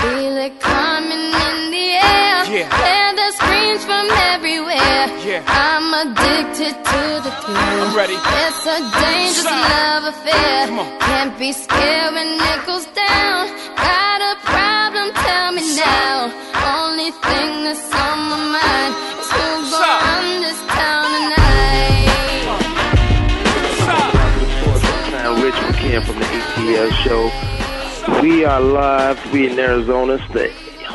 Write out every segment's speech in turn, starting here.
Feel it coming in the air. Yeah. Hear the screams from everywhere. Yeah. I'm addicted to the thrill. I'm ready. It's a dangerous Stop. love affair. Can't be scared when it goes down. Got a problem? Tell me now. Only thing that's on my mind is who's Stop. gonna run this town tonight. Stop. I'm Rich McKen from the ATL show. We are live. We in Arizona. It's the,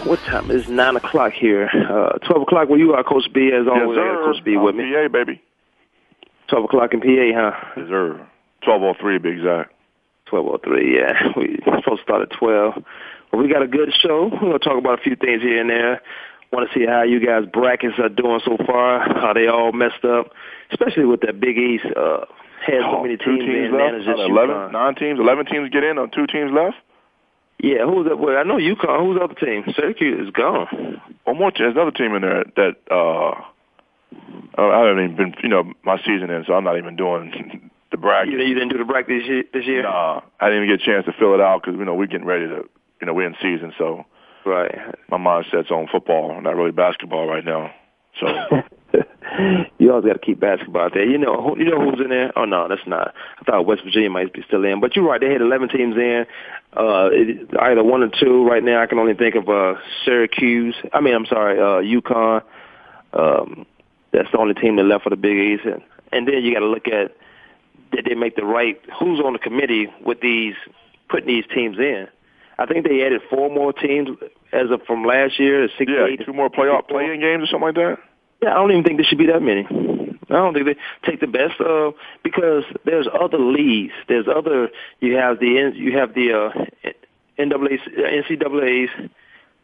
what time? It's 9 o'clock here. Uh, 12 o'clock where you are, Coach B, as always. Got Coach B with me. PA, baby. 12 o'clock in PA, huh? Yes, sir. 1203 to be exact. 12.03, yeah. we supposed to start at 12. But we got a good show. We're going to talk about a few things here and there. Want to see how you guys' brackets are doing so far, how they all messed up, especially with that Big East. Uh, had so many Oh, two teams, teams left. managers, 11, nine teams, 11 teams get in on two teams left. Yeah, who's that? Well, I know UConn. Who's the other team? Syracuse is gone. One more. There's another team in there that uh, I haven't even been. You know, my season in, so I'm not even doing the bracket. You, you didn't do the bracket this year? This year? Nah, I didn't even get a chance to fill it out because you know we're getting ready to. You know, we're in season, so Right. my mindset's on football, not really basketball right now. So you always got to keep basketball out there. You know, who, you know who's in there? Oh no, that's not. I thought West Virginia might be still in, but you're right. They had 11 teams in. Uh, it, either one or two right now. I can only think of uh, Syracuse. I mean, I'm sorry, uh, UConn. Um, that's the only team that left for the Big East, and, and then you got to look at did they make the right? Who's on the committee with these putting these teams in? I think they added four more teams as of from last year. Six, yeah, eight, two more playoff play-in games or something like that. Yeah, I don't even think there should be that many. I don't think they take the best of because there's other leagues. There's other. You have the you have the uh, NAA, NCAA's.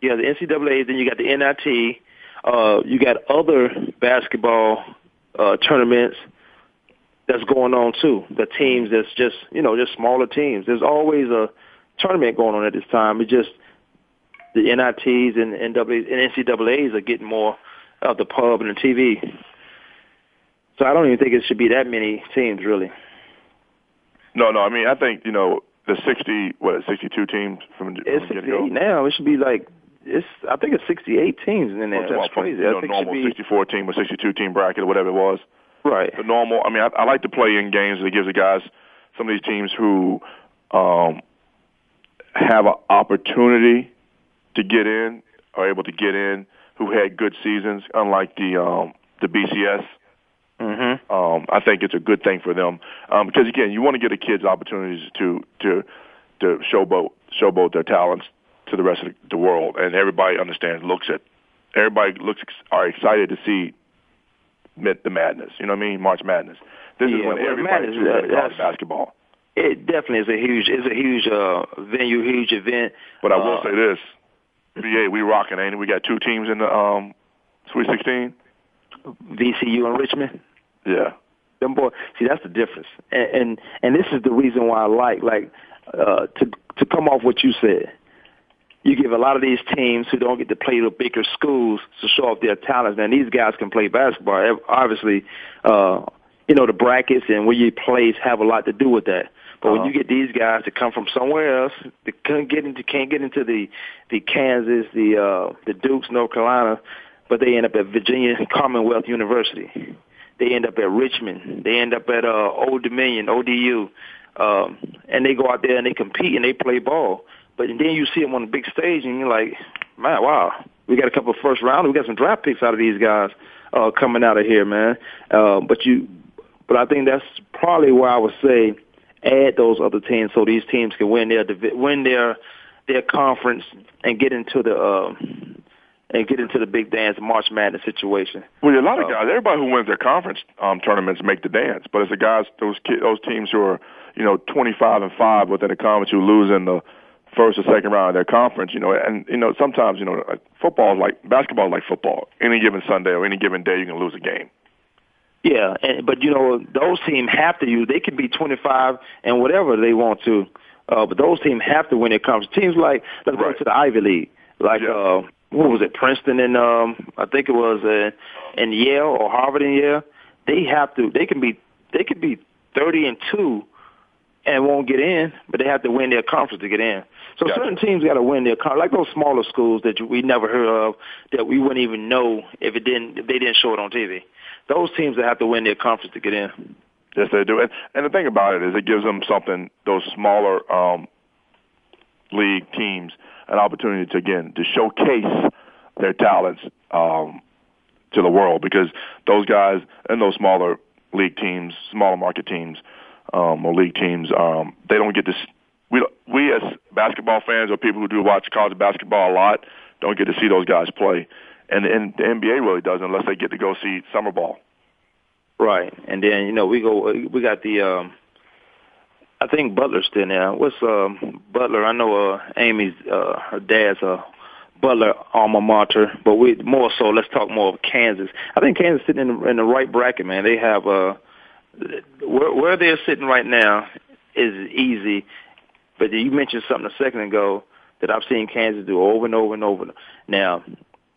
You have the NCAA's. Then you got the NIT. Uh, you got other basketball uh, tournaments that's going on too. The teams that's just you know just smaller teams. There's always a tournament going on at this time. It just the NITs and NAAs and NCAA's are getting more of the pub and the TV. So I don't even think it should be that many teams, really. No, no. I mean, I think you know the 60, what, 62 teams from, from It's the get-go. 68 now. It should be like it's. I think it's 68 teams in there. Well, That's from, crazy. You know, I think normal be 64 team or 62 team bracket or whatever it was. right. The normal. I mean, I, I like to play in games that gives the guys some of these teams who um, have an opportunity to get in are able to get in who had good seasons, unlike the um, the BCS. Mm-hmm. Um, I think it's a good thing for them um, because again, you want to get the kids opportunities to to to showboat showboat their talents to the rest of the world, and everybody understands, looks at, everybody looks are excited to see the madness. You know what I mean? March Madness. This is when well, everybody madness, uh, to college basketball. It definitely is a huge. It's a huge uh, venue, huge event. But I will Uh, say this: BA, we rocking, ain't it? We got two teams in the um, Sweet 16. VCU and Richmond. Yeah. them boy see that's the difference and and, and this is the reason why i like like uh to to come off what you said you give a lot of these teams who don't get to play the bigger schools to show off their talents and these guys can play basketball obviously uh you know the brackets and where you place have a lot to do with that but when Uh-huh. you get these guys to come from somewhere else, they can't get into can't get into the the Kansas, the uh the Dukes, North Carolina, but they end up at Virginia Commonwealth University. They end up at Richmond. They end up at uh, Old Dominion, ODU, um, and they go out there and they compete and they play ball. But then you see them on the big stage, and you're like, man, wow, we got a couple of first round. We got some draft picks out of these guys uh, coming out of here, man. Uh, but you, but I think that's probably where I would say add those other teams so these teams can win their win their their conference and get into the uh, and get into the big dance March Madness situation. Well, a lot of uh, guys, everybody who wins their conference um, tournaments make the dance, but it's the guys, those those teams who are you know 25 and five within the conference who lose in the first or second round of their conference, you know, and you know sometimes you know football is like basketball is like football. Any given Sunday or any given day, you can lose a game. Yeah, and, but you know those teams have to use. They can be 25 and whatever they want to, uh, but those teams have to win their conference. Teams like let's right. go to the Ivy League, like yeah. uh, what was it, Princeton and um, I think it was uh, in Yale or Harvard and Yale. They have to. They can be. They could be 30 and two and won't get in, but they have to win their conference to get in. So gotcha. certain teams got to win their conference, like those smaller schools that we never heard of, that we wouldn't even know if it didn't if they didn't show it on TV. Those teams that have to win their conference to get in. Yes, they do. And, and the thing about it is, it gives them something. Those smaller um, league teams an opportunity to again to showcase their talents um, to the world because those guys and those smaller league teams, smaller market teams, um, or league teams, um, they don't get to. We we as basketball fans or people who do watch college basketball a lot don't get to see those guys play, and, and the NBA really doesn't unless they get to go see summer ball. Right, and then you know we go we got the. um I think Butler's still there. What's um Butler? I know uh Amy's uh her dad's a Butler alma mater, but we more so let's talk more of Kansas. I think Kansas sitting in the, in the right bracket, man. They have uh where, where they're sitting right now is easy, but you mentioned something a second ago that I've seen Kansas do over and over and over. Now,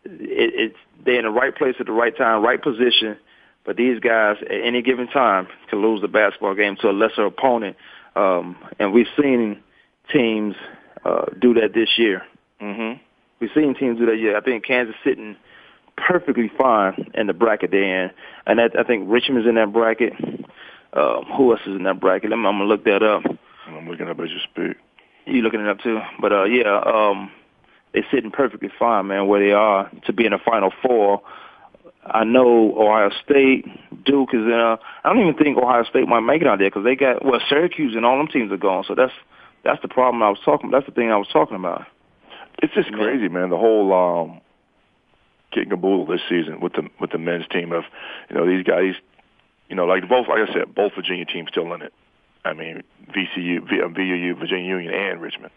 it, it's they're in the right place at the right time, right position. But these guys, at any given time, can lose the basketball game to a lesser opponent, um, and we've seen teams uh, do that this year. Mm-hmm. We've seen teams do that. Yeah, I think Kansas sitting perfectly fine in the bracket they're in, and I, I think Richmond's in that bracket. Um, who else is in that bracket? I'm, I'm gonna look that up. I'm looking up as you speak. You looking it up too? But uh, yeah, um, they're sitting perfectly fine, man, where they are to be in the Final Four. I know Ohio State, Duke is in. A, I don't even think Ohio State might make it out there because they got well Syracuse and all them teams are gone. So that's that's the problem I was talking. That's the thing I was talking about. It's just crazy, man. The whole um, kit and this season with the with the men's team of you know these guys you know, like both, like I said, both Virginia teams still in it. I mean, VCU, VUU, uh, Virginia Union, and Richmond.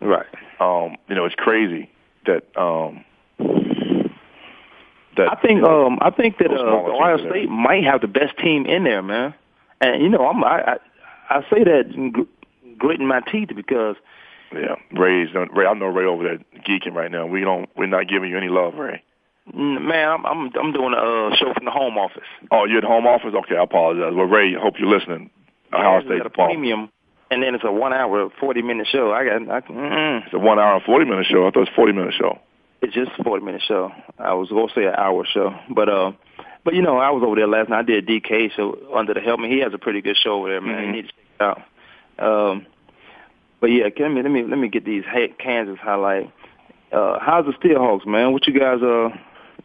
Right. Um, you know, it's crazy that um, that I think um, I think that uh, Ohio State might have the best team in there, man. And you know, I'm I I, I say that gritting my teeth because. Yeah, Ray's Ray. I know Ray over there geeking right now. We don't. We're not giving you any love, Ray. Mm, man, I'm I'm, I'm doing a uh, show from the home office. Oh, you're at home office? Okay, I apologize. Well, Ray, hope you're listening. Yeah, Ohio State a premium, and then it's a one hour, forty minute show. I got. I, It's a one hour and forty minute show. I thought it was forty minute show. It's just a forty minute show. I was gonna say an hour show, but uh, but you know, I was over there last night. I did DK show under the helmet. He has a pretty good show over there, man. Mm-hmm. You need to check it out. Um, but yeah, me let me let me get these Kansas highlight. Uh, how's the Steelhawks, man? What you guys uh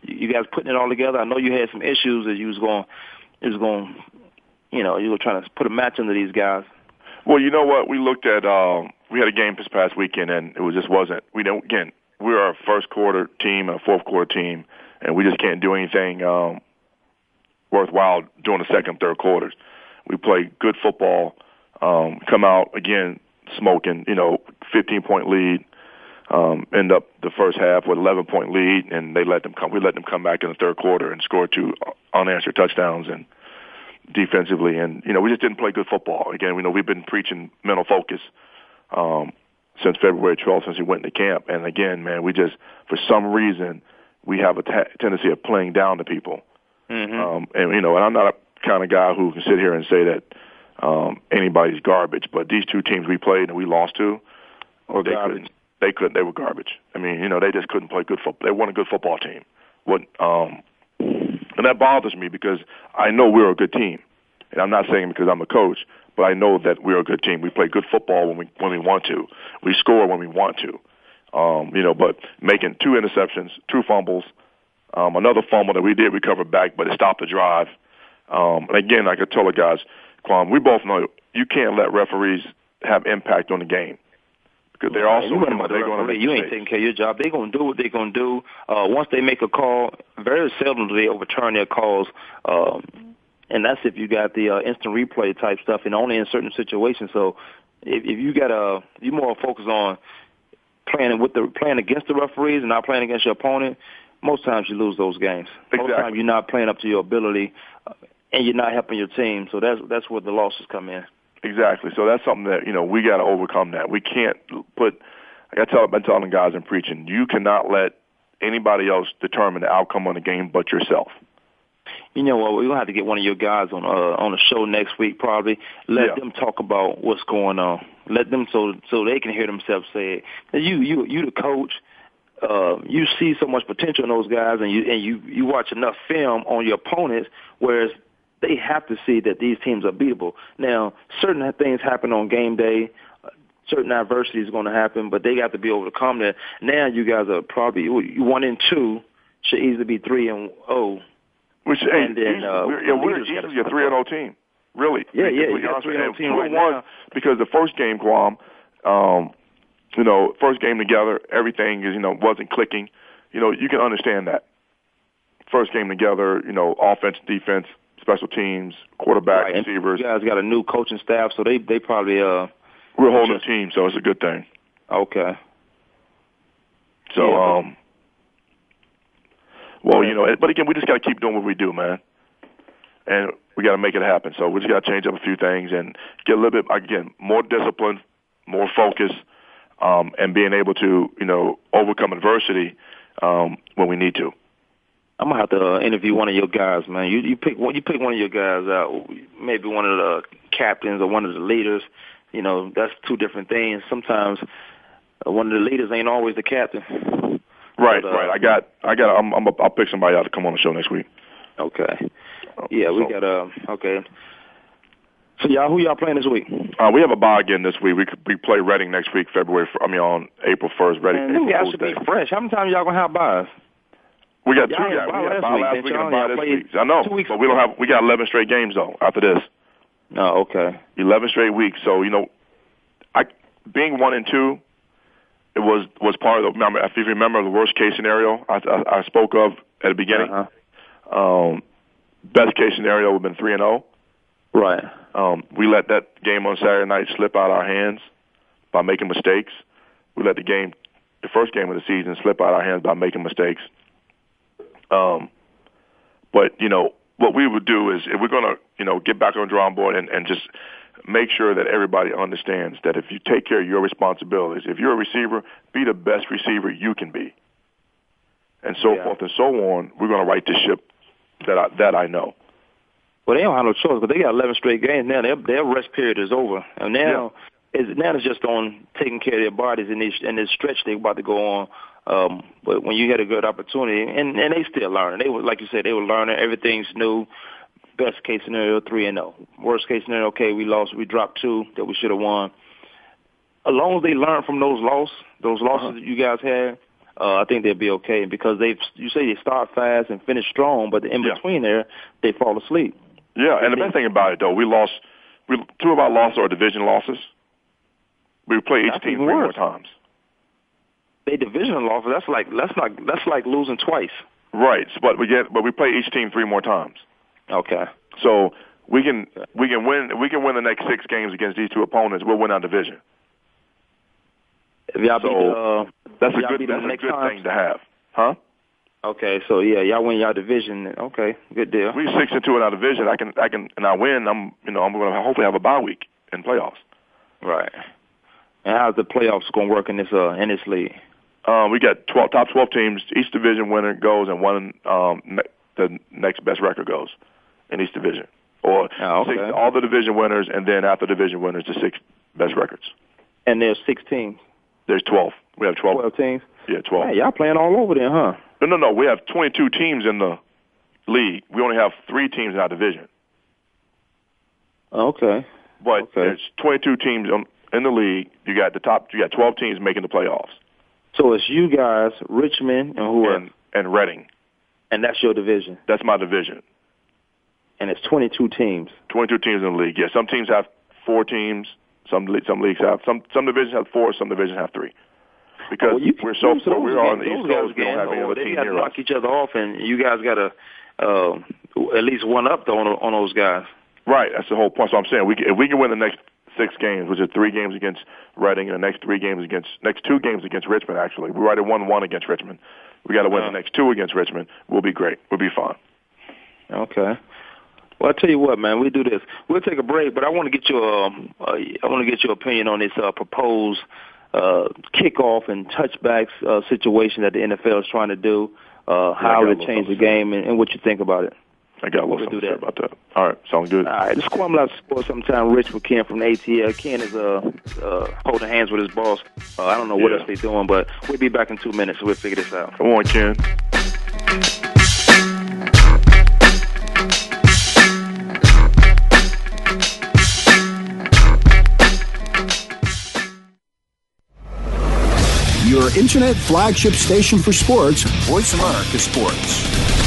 you guys putting it all together? I know you had some issues that you was going, you was going, you know, you were trying to put a match under these guys. Well, you know what? We looked at, um, we had a game this past weekend, and it was just wasn't. We don't again. We are a first quarter team and a fourth quarter team, and we just can't do anything um, worthwhile during the second, third quarters. We play good football, um, come out again smoking, you know, 15 point lead, um, end up the first half with 11 point lead, and they let them come. We let them come back in the third quarter and score two unanswered touchdowns and defensively, and you know we just didn't play good football. Again, we know we've been preaching mental focus um, since February 12th, since we went into camp, and again, man, we just for some reason we have a t- tendency of playing down to people, mm-hmm. um, and you know, and I'm not a kind of guy who can sit here and say that um, anybody's garbage, but these two teams we played and we lost to, or they garbage. Couldn't, they couldn't. They were garbage. I mean, you know, they just couldn't play good football. They weren't a good football team. What? Um, and that bothers me because I know we're a good team, and I'm not saying because I'm a coach, but I know that we're a good team. We play good football when we when we want to. We score when we want to. Um, you know, but making two interceptions, two fumbles, um, another fumble that we did recover back, but it stopped the drive. Um, and again, I could tell the guys, Quan, we both know you can't let referees have impact on the game because they're also you, they're going to make you ain't taking care of your job. They're going to do what they're going to do. Uh, once they make a call, very seldom do they overturn their calls. Um, and that's if you got the uh, instant replay type stuff, and only in certain situations. So if, if you got a, you more focused on playing with the playing against the referees and not playing against your opponent. Most times you lose those games. Exactly. Most times you're not playing up to your ability, uh, and you're not helping your team. So that's that's where the losses come in. Exactly. So that's something that you know we got to overcome. That we can't put. Like I tell, I've been telling guys and preaching. You cannot let anybody else determine the outcome on the game but yourself. You know what? We're gonna have to get one of your guys on uh, on the show next week. Probably let Yeah. them talk about what's going on. Let them so so they can hear themselves say it. You you you the coach. Uh, you see so much potential in those guys, and you and you you watch enough film on your opponents, whereas they have to see that these teams are beatable. Now, certain things happen on game day. Certain adversity is going to happen, but they got to be able to come there. Now, you guys are probably one and two should easily be three and oh. Which hey, And then, easily- uh, we're, yeah, we're easily a three and zero team. Really? Yeah, yeah, you got a honest with 3-0 team right one now. because the first game, Guam, um, you know, first game together, everything is you know wasn't clicking. You know, you can understand that. First game together, you know, offense, defense, special teams, quarterback, Right, receivers. You guys got a new coaching staff, so they they probably uh We're holding just- a team, so it's a good thing. okay. So, Yeah. um, well, you know, but again, we just got to keep doing what we do, man, and we got to make it happen. So we just got to change up a few things and get a little bit again more discipline, more focus, um, and being able to you know overcome adversity um, when we need to. I'm gonna have to uh, interview one of your guys, man. You you pick one you pick one of your guys out, maybe one of the captains or one of the leaders. You know, that's two different things. Sometimes uh, one of the leaders ain't always the captain. Right, But, uh, right. I got, I got. I'm, I'm, I'll pick somebody out to come on the show next week. Okay. Yeah, we So- got uh okay. So y'all, who y'all playing this week? Uh, we have a bye again this week. We we play Reading next week, February. I mean, on April first. Reading. Man, April guys Fool's should be fresh. How many times y'all gonna have buys? We got Y'all two. Yeah, we had last bye week, last week and bye this week. I know, but we don't have. We got eleven straight games though. After this, No, okay. eleven straight weeks. So you know, I being one and two, it was was part of the. Remember, if you remember the worst case scenario I, I, I spoke of at the beginning. Uh-huh. Um, best case scenario would have been three and zero. Right. Um, we let that game on Saturday night slip out of our hands by making mistakes. We let the game, the first game of the season, slip out of our hands by making mistakes. Um, but you know what we would do is if we're going to you know get back on the drawing board and, and just make sure that everybody understands that if you take care of your responsibilities, if you're a receiver, be the best receiver you can be, and so Yeah. forth and so on. We're going to right this ship that I, that I know. Well, they don't have no choice, but they got 11 straight games now. Their their rest period is over, and now it's now it's just on taking care of their bodies in this in this stretch they're about to go on. Um, but when you had a good opportunity, and and they still learning. They were like you said, they were learning. Everything's new. Best case scenario, three and zero. Worst case scenario, okay, we lost. We dropped two that we should have won. As long as they learn from those losses, those losses that you guys had, uh, I think they'll be okay because they you say they start fast and finish strong, but in Yeah. between there they fall asleep. Yeah, and the best thing about it though, we lost. We two of our losses are division losses. We play each That's team three more times. They division losses. That's like that's like that's like losing twice. Right, but we get but we play each team three more times. Okay. So we can we can win we can win the next six games against these two opponents. We'll win our division. If y'all beat So uh, that's a good that's a good time? thing to have, huh? okay, so yeah, y'all win y'all division. Okay, good deal. We six and two in our division. I can I can and I win. I'm you know I'm going to hopefully have a bye week in playoffs. Right. And how's the playoffs going to work in this uh in this league? Um, we got 12, top 12 teams. Each division winner goes, and one um, ne- the next best record goes in each division. Or Oh, okay. six, all the division winners, and then after division winners, the six best records. And there's six teams, There's 12. We have 12. twelve teams. Yeah, 12. Hey, y'all playing all over there, huh? No, no, no. We have 22 teams in the league. We only have three teams in our division. Okay. But Okay. there's 22 teams on, in the league. You got the top. You got 12 teams making the playoffs, So it's you guys, Richmond, and who else? and and Reading. And that's your division. That's my division. And it's 22 teams. 22 teams in the league. Yeah, some teams have four teams. Some some leagues have some some divisions have four, some divisions have three. Because well, you, we're so far, we're on the East Coast, we don't have any oh, other team got to knock each other off, and you guys got to uh, at least one up on, on those guys. Right, that's the whole point. So I'm saying we if we can win the next six games, which is three games against Reading and the next three games against next two games against Richmond. Actually, we already won one one against Richmond. We got to win the next two against Richmond. We'll be great. We'll be fine. Okay. Well, I tell you what, man, we do this. We'll take a break, but I want to get your um, uh, I want to get your opinion on this uh, proposed uh, kickoff and touchbacks uh, situation that the NFL is trying to do. Uh, how a it change the something to say. game and, and what you think about it. I got a little We'll something do to say about that. All right, sounds good. All right, this is Kwamie Lassiter Sports. Sometime Rich with Ken from the ATL. Ken is uh, uh, holding hands with his boss. Uh, I don't know what Yeah. else they're doing, but we'll be back in two minutes. So we'll figure this out. Come on, Ken. Your internet flagship station for sports, Voice America Sports.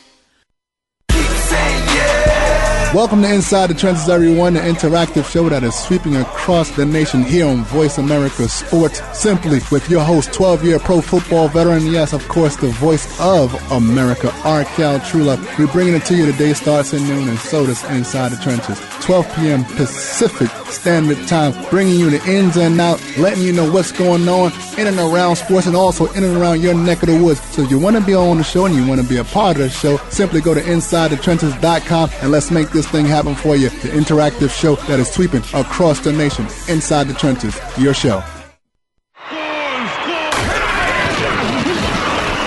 Welcome to Inside the Trenches, everyone, the interactive show that is sweeping across the nation here on Voice America Sports Simply with your host, 12 year pro football veteran, yes, of course, the voice of America, R. Cal Trula. We're bringing it to you. The day starts at noon, and so does Inside the Trenches. 12 p.m. Pacific Standard Time, bringing you the ins and out, letting you know what's going on in and around sports and also in and around your neck of the woods. So if you want to be on the show and you want to be a part of the show, simply go to InsideTheTrenches.com and let's make this thing happen for you. The interactive show that is sweeping across the nation. Inside the Trenches, your show.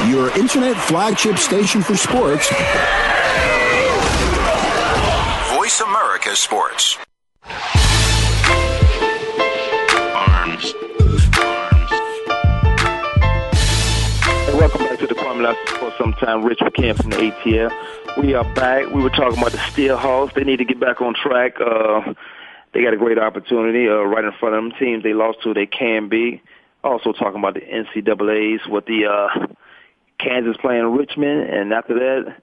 Your internet flagship station for sports, Voice America Sports. Arms. Hey, welcome back to the Kwamie Lassiter Sports. Sometime Rich with from the ATL. We are back. We were talking about the Steelhawks. They need to get back on track. Uh, they got a great opportunity uh, right in front of them. Teams they lost to, they can be. Also talking about the NCAA's with the uh, Kansas playing Richmond, and after that,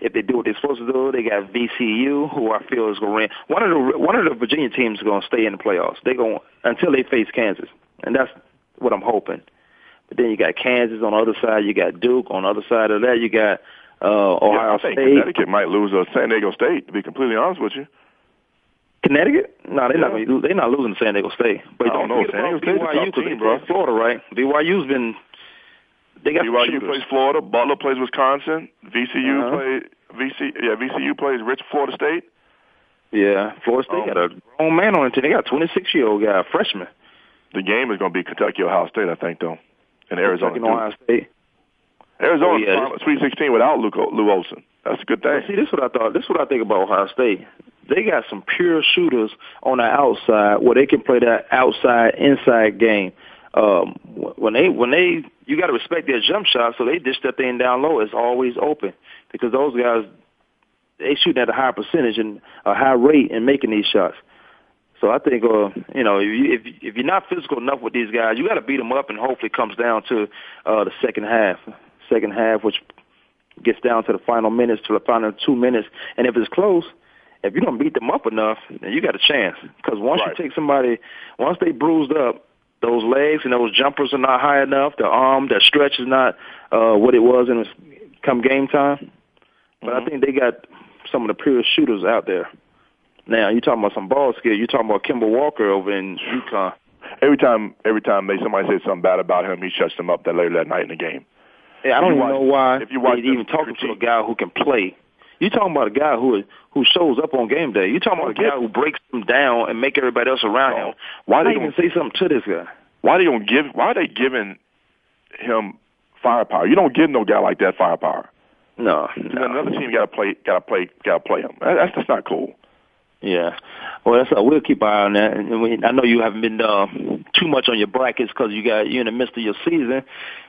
if they do what they're supposed to do, they got VCU, who I feel is going to one of the one of the Virginia teams is going to stay in the playoffs. They going until they face Kansas, and that's what I'm hoping. But then you got Kansas on the other side, you got Duke on the other side of that, you got uh, Yeah, Ohio I think State, Connecticut might lose to San Diego State. To be completely honest with you, Connecticut. No, they're not. Yeah. gonna- They're not losing to San Diego State. But I don't know. San Diego a BYU tough 'cause team, bro. Florida, right? BYU's been. They got BYU shooters. plays Florida. Butler plays Wisconsin. VCU Uh-huh. plays VC. Yeah, VCU plays Rich Florida State. Yeah, Florida State Um, got a grown man on it. They got a 26 year old guy, a freshman. The game is going to be Kentucky Ohio State, I think, though, and Arizona. Kentucky and Ohio State. Arizona Oh, yeah, final- Sweet 16 without Luke, Lute Olson. That's a good But thing. see, this is what I thought. This is what I think about Ohio State. They got some pure shooters on the outside where they can play that outside inside game. Um, when they when they you got to respect their jump shot, so they dish that thing down low. It's always open because those guys they shooting at a high percentage and a high rate in making these shots. So I think, uh, you know, if, you, if if you're not physical enough with these guys, you got to beat them up, and hopefully it comes down to uh, the second half. Second half, which gets down to the final minutes, to the final two minutes, and if it's close, if you don't beat them up enough, then you got a chance. Because once Right. you take somebody, once they bruised up, those legs and those jumpers are not high enough. The arm, that stretch is not uh, what it was in come game time. But I think they got some of the purest shooters out there. Now you talking about some ball skill. You talking about Kemba Walker over in UConn. Every time, every time they somebody says something bad about him, he shuts them up that later that night in the game. Yeah, I don't even watch- know why if you watch them even talking to a guy who can play. You talking about a guy who who shows up on game day. You talking about a guy who breaks him down and make everybody else around No. him. Oh. Why Why they even say something to this guy? Why they don't give? Why are they giving him firepower? You don't give no guy like that firepower. No, no. another team got to play, got to play, got to play him. That's just not cool. Yeah, well, that's uh, we'll keep an eye on that. And we, I know you haven't been uh, too much on your brackets because you got you're in the midst of your season,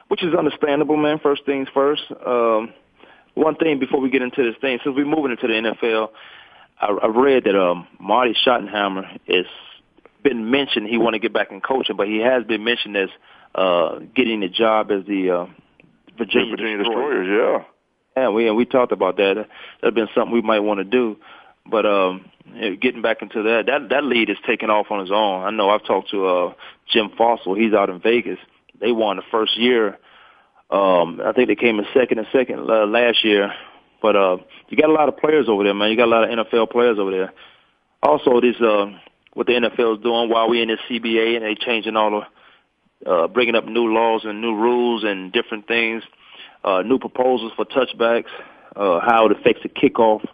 which is understandable, man. First things first. Um, one thing before we get into this thing, since we're moving into the NFL, I, I read that um, Marty Schottenheimer is been mentioned he want to get back in coaching, but he has been mentioned as uh, getting a job as the uh, Virginia, Virginia Destroyers. Destroyers. Yeah, yeah, we and we talked about that. That'd been something we might want to do. But um, getting back into that, that that lead is taking off on his own. I know I've talked to uh, Jim Fassel. He's out in Vegas. They won the first year. Um, I think they came in second and second uh, last year. But uh, you got a lot of players over there, man. You got a lot of NFL players over there. Also, this uh, what the NFL is doing while we're in this CBA and they changing all the, uh, bringing up new laws and new rules and different things, uh, new proposals for touchbacks, uh, how it affects the kickoff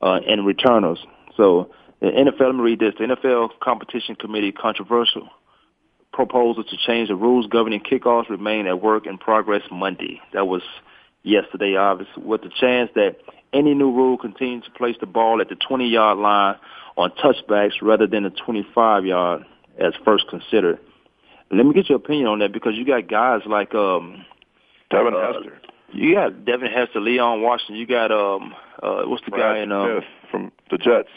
uh, and returners. So the NFL, let me read this. The NFL Competition Committee controversial proposal to change the rules governing kickoffs remain at work in progress Monday. That was yesterday, obviously, with the chance that any new rule continues to place the ball at the 20-yard line on touchbacks rather than the 25-yard as first considered. Let me get your opinion on that because you got guys like um, Devin uh, Hester. You got Devin Hester, Leon Washington. You got um, uh, what's the Brad guy in um, from the Jets?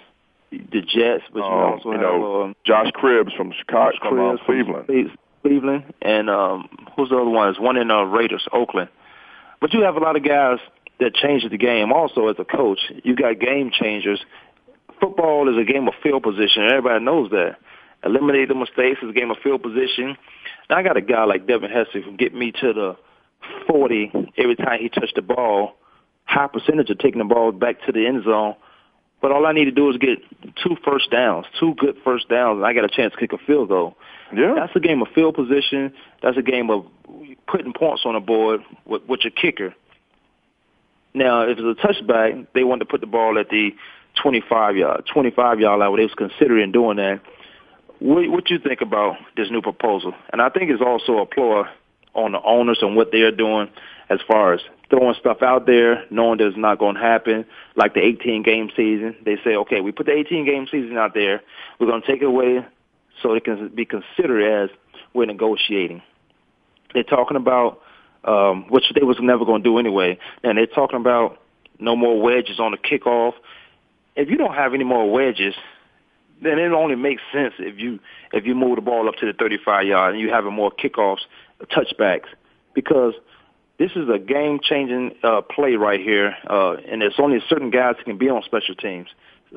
The Jets, but you um, also you have know, um, Josh Cribbs from Chicago, from uh, Cribbs from Cleveland. Cleveland, and um, who's the other one? There's one in uh, Raiders, Oakland. But you have a lot of guys that changes the game. Also, as a coach, you got game changers. Football is a game of field position. Everybody knows that. Eliminate the mistakes is a game of field position. Now, I got a guy like Devin Hester who can get me to the 40 every time he touched the ball. High percentage of taking the ball back to the end zone. But all I need to do is get two first downs, two good first downs, and I got a chance to kick a field goal. Yeah. That's a game of field position. That's a game of putting points on the board with, with your kicker. Now, if it's a touchback, they want to put the ball at the 25 yard, 25 yard line where they was considering doing that. What, what you think about this new proposal? And I think it's also a ploy on the owners and what they're doing as far as throwing stuff out there, knowing that it's not going to happen, like the 18 game season. They say, okay, we put the 18 game season out there. We're going to take it away so it can be considered as we're negotiating. They're talking about, um, which they was never going to do anyway, and they're talking about no more wedges on the kickoff. If you don't have any more wedges, then it only makes sense if you if you move the ball up to the 35 yard and you have more kickoffs, touchbacks, because this is a game changing uh, play right here, uh, and there's only certain guys who can be on special teams.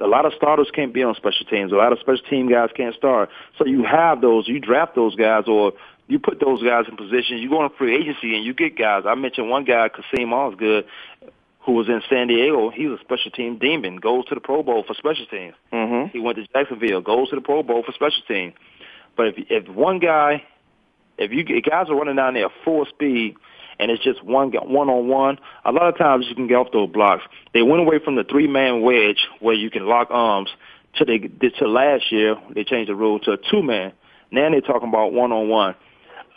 A lot of starters can't be on special teams. A lot of special team guys can't start. So you have those, you draft those guys, or you put those guys in position. You go on free agency and you get guys. I mentioned one guy, Kassim Osgood, who was in San Diego. He was a special team demon. Goes to the Pro Bowl for special teams. Mm-hmm. He went to Jacksonville. Goes to the Pro Bowl for special teams. But if if one guy, if you if guys are running down there full speed and it's just one one on one, a lot of times you can get off those blocks. They went away from the three man wedge where you can lock arms. To they to last year, they changed the rule to a two man. Now they're talking about one on one.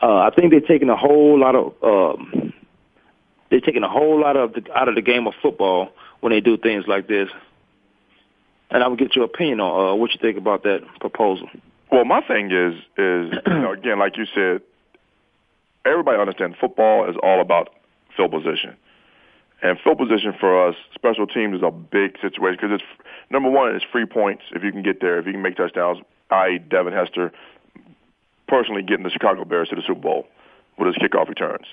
I think they're taking a whole lot of um, they're taking a whole lot of the, out of the game of football when they do things like this. And I would get your opinion on uh, what you think about that proposal. Well, my thing is is you know, again, like you said, everybody understands football is all about field position. And field position for us, special teams is a big situation because it's number one, it's free points if you can get there, if you can make touchdowns. I, Devin Hester, personally getting the Chicago Bears to the Super Bowl with his kickoff returns.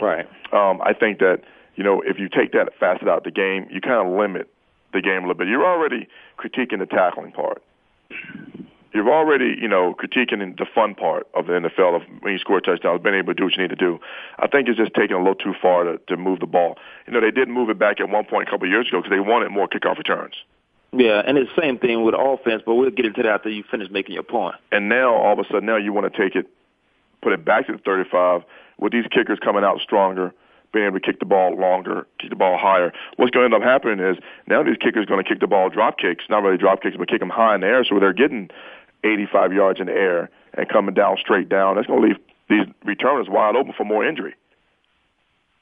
Right. Um, I think that you know if you take that facet out the game, you kind of limit the game a little bit. You're already critiquing the tackling part you've already, you know, critiquing the fun part of the NFL of when you score touchdowns, being able to do what you need to do. I think it's just taking a little too far to, to move the ball. You know, they did move it back at one point a couple of years ago because they wanted more kickoff returns. Yeah, and it's the same thing with offense, but we'll get into that after you finish making your point. And now, all of a sudden, now you want to take it, put it back to the 35 with these kickers coming out stronger being able to kick the ball longer, kick the ball higher. What's going to end up happening is now these kickers are going to kick the ball drop kicks, not really drop kicks, but kick them high in the air, so they're getting 85 yards in the air and coming down straight down. That's going to leave these returners wide open for more injury.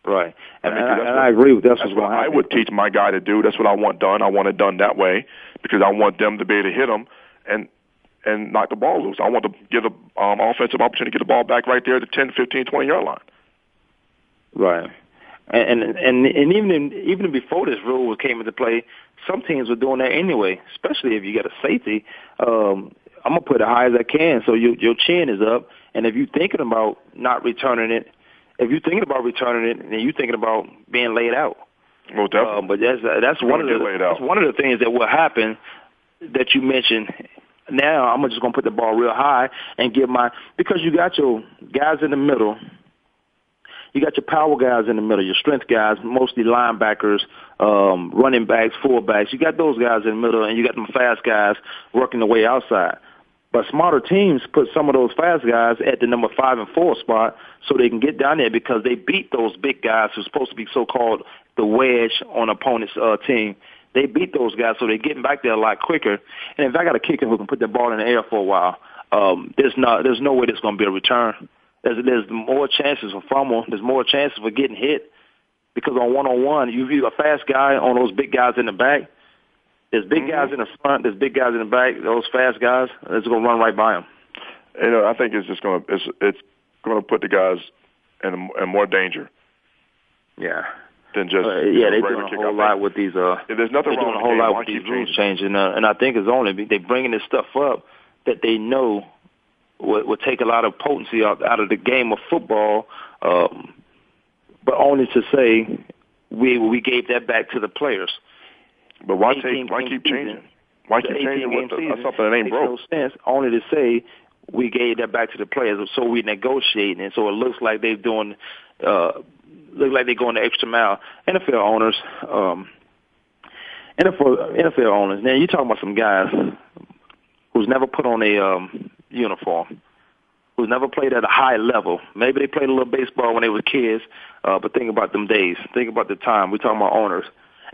Right, and, I mean, and, 'cause and I agree with that's, That's what I would teach my guy to do. That's what I want done. I want it done that way because I want them to be able to hit them and and knock the ball loose. I want to give the um, offensive opportunity to get the ball back right there at the 10, 15, 20 yard line. Right. And and and, and even in, even before this rule came into play, some teams were doing that anyway. Especially if you get a safety, um, I'm gonna put it high as I can, so your your chin is up. And if you're thinking about not returning it, if you're thinking about returning it, then you're thinking about being laid out. Well, definitely. Um, but that's that's one of the get laid out. that's one of the things that will happen that you mentioned. Now I'm just gonna put the ball real high and give my because you got your guys in the middle. You got your power guys in the middle, your strength guys, mostly linebackers, um, running backs, fullbacks. You got those guys in the middle, and you got them fast guys working the way outside. But smarter teams put some of those fast guys at the number five and four spot so they can get down there because they beat those big guys who's supposed to be so-called the wedge on opponent's uh, team. They beat those guys, so they're getting back there a lot quicker. And if I got a kicker who can put the ball in the air for a while, um, there's not there's no way there's going to be a return. There's there's more chances for fumble. There's more chances for getting hit because on one on one, you view a fast guy on those big guys in the back. There's big guys in the front. There's big guys in the back. Those fast guys, it's going to run right by them. You know, I think it's just going to it's it's going to put the guys in, in more danger Yeah. than just Uh, yeah, they're doing a whole lot with these. Uh, There's nothing wrong doing a with whole lot with these rules changing? changing, uh, and I think it's only they're bringing this stuff up that they know will, will take a lot of potency out, out of the game of football, um, but only to say we we gave that back to the players. But why take why keep season. changing? Why keep changing with the, uh, something that ain't broke? no sense. Only to say we gave that back to the players, so we negotiating, and so it looks like they're doing, uh, look like they're going the extra mile. NFL owners, um, NFL NFL owners. Now you talking about some guys who's never put on a um, uniform, who's never played at a high level. Maybe they played a little baseball when they were kids, uh, but think about them days. Think about the time. We're talking about owners.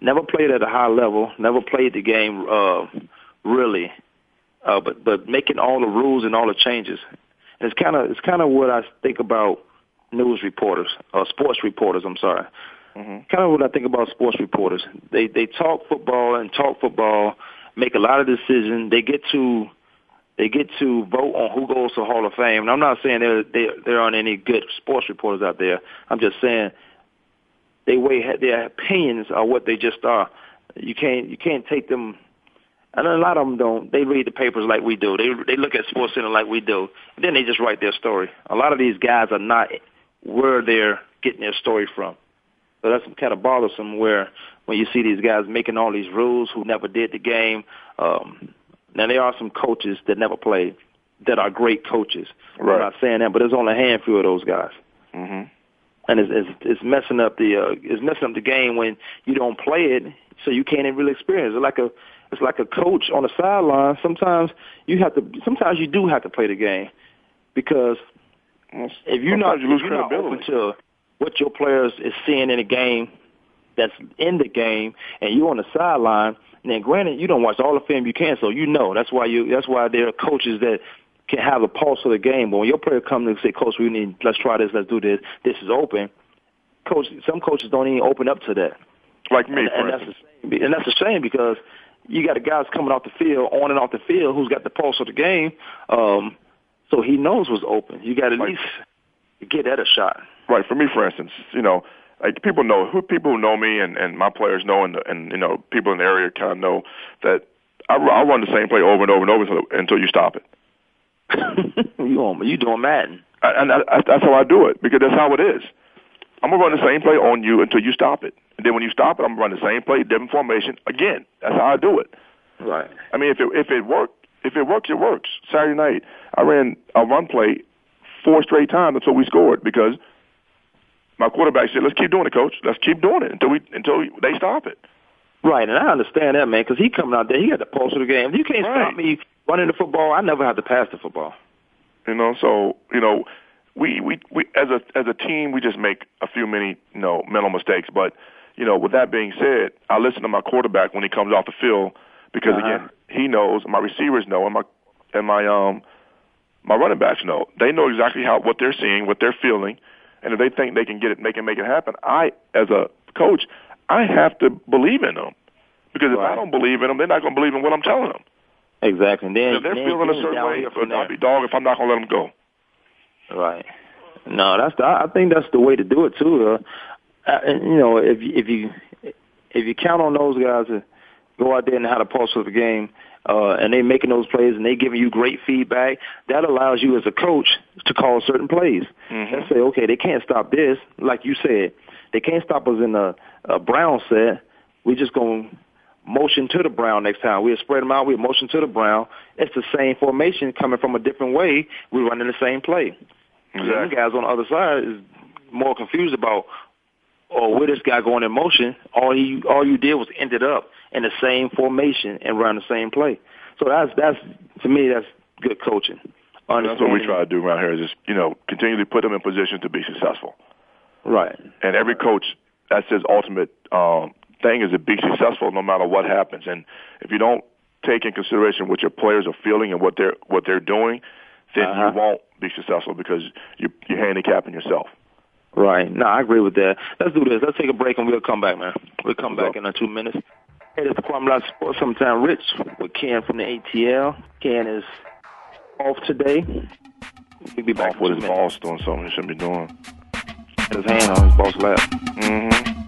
Never played at a high level. Never played the game uh, really, uh, but but making all the rules and all the changes. And it's kind of it's kind of what I think about news reporters, uh, sports reporters. I'm sorry. Kind of what I think about sports reporters. They they talk football and talk football, make a lot of decisions. They get to they get to vote on who goes to Hall of Fame. And I'm not saying there there there aren't any good sports reporters out there. I'm just saying they weigh their opinions are what they just are. You can't you can't take them. And a lot of them don't. They read the papers like we do. They they look at Sports Center like we do. And then they just write their story. A lot of these guys are not where they're getting their story from. So that's kind of bothersome. Where when you see these guys making all these rules who never did the game. Um, now there are some coaches that never played that are great coaches. Right. I'm not saying that, but there's only a handful of those guys hmm and it's, it's it's messing up the uh, it's messing up the game when you don't play it, so you can't even really experience it. Like a it's like a coach on the sideline. Sometimes you have to. Sometimes you do have to play the game because if you're not, you lose if you're not open to what your players is seeing in the game that's in the game, and you're on the sideline. Then, granted, you don't watch all the film you can, so you know that's why you. That's why there are coaches that can have a pulse of the game. But when your player comes and say, "Coach, we need let's try this, let's do this. This is open." Coach, some coaches don't even open up to that, Like me, and, and that's a shame. And that's a shame because you got the guys coming off the field, on and off the field, who's got the pulse of the game. Um, so he knows what's open. You got to at Right. least get that a shot. Right. For me, for instance, you know, like people know who people who know me and and my players know and and you know people in the area kind of know that I, I run the same play over and over and over until, until you stop it. you on? You doing Madden? I- And I, I, that's how I do it because that's how it is. I'm gonna run the same play on you until you stop it, and then when you stop it, I'm gonna run the same play, different formation again. That's how I do it. Right. I mean, if it if it worked, if it works, it works. Saturday night, I ran a run play four straight times until we scored because my quarterback said, "Let's keep doing it, coach. Let's keep doing it until we until they stop it." Right, and I understand that, man, because he coming out there, he got the pulse of the game. You can't Right. stop me running the football. I never have to pass the football. You know, so you know, we we we as a as a team, we just make a few many you know mental mistakes. But you know, with that being said, I listen to my quarterback when he comes off the field because Uh-huh. again, he knows my receivers know and my and my um my running backs know. They know exactly how what they're seeing, what they're feeling, and if they think they can get it, they can make it happen. I, as a coach, I have to believe in them because if Right. I don't believe in them, they're not going to believe in what I'm telling them. Exactly. And then if they're then- feeling a certain way, if I'll be dog if I'm not going to let them go. Right. No, that's the, I think that's the way to do it too. Uh, and, you know, if if you if you count on those guys to go out there and have a pulse of the game, uh, and they making those plays and they giving you great feedback, that allows you as a coach to call certain plays Mm-hmm. and say, okay, they can't stop this. Like you said, they can't stop us in a, a brown set. We just gonna motion to the brown next time. We'll spread them out. We'll motion to the brown. It's the same formation coming from a different way. We're running the same play. Exactly. The guys on the other side is more confused about, oh, where this guy going in motion. All he, all you did was ended up in the same formation and run the same play. So that's that's to me that's good coaching. That's what we try to do around here is just you know continually put them in position to be successful. Right. And every coach, that's his ultimate um, thing is to be successful no matter what happens. And if you don't take in consideration what your players are feeling and what they're what they're doing, then Uh-huh. you won't be successful because you're, you're handicapping yourself. Right. No, I agree with that. Let's do this. Let's take a break and we'll come back, man. We'll come back in uh, two minutes. Hey, this is Kwamie Lassiter Sports Sometime Rich with Ken from the ATL. Ken is off today. We'll be back Off with his minutes. boss doing something he shouldn't be doing. His hand on his boss lap. Mm-hmm.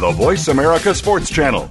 the Voice America Sports Channel.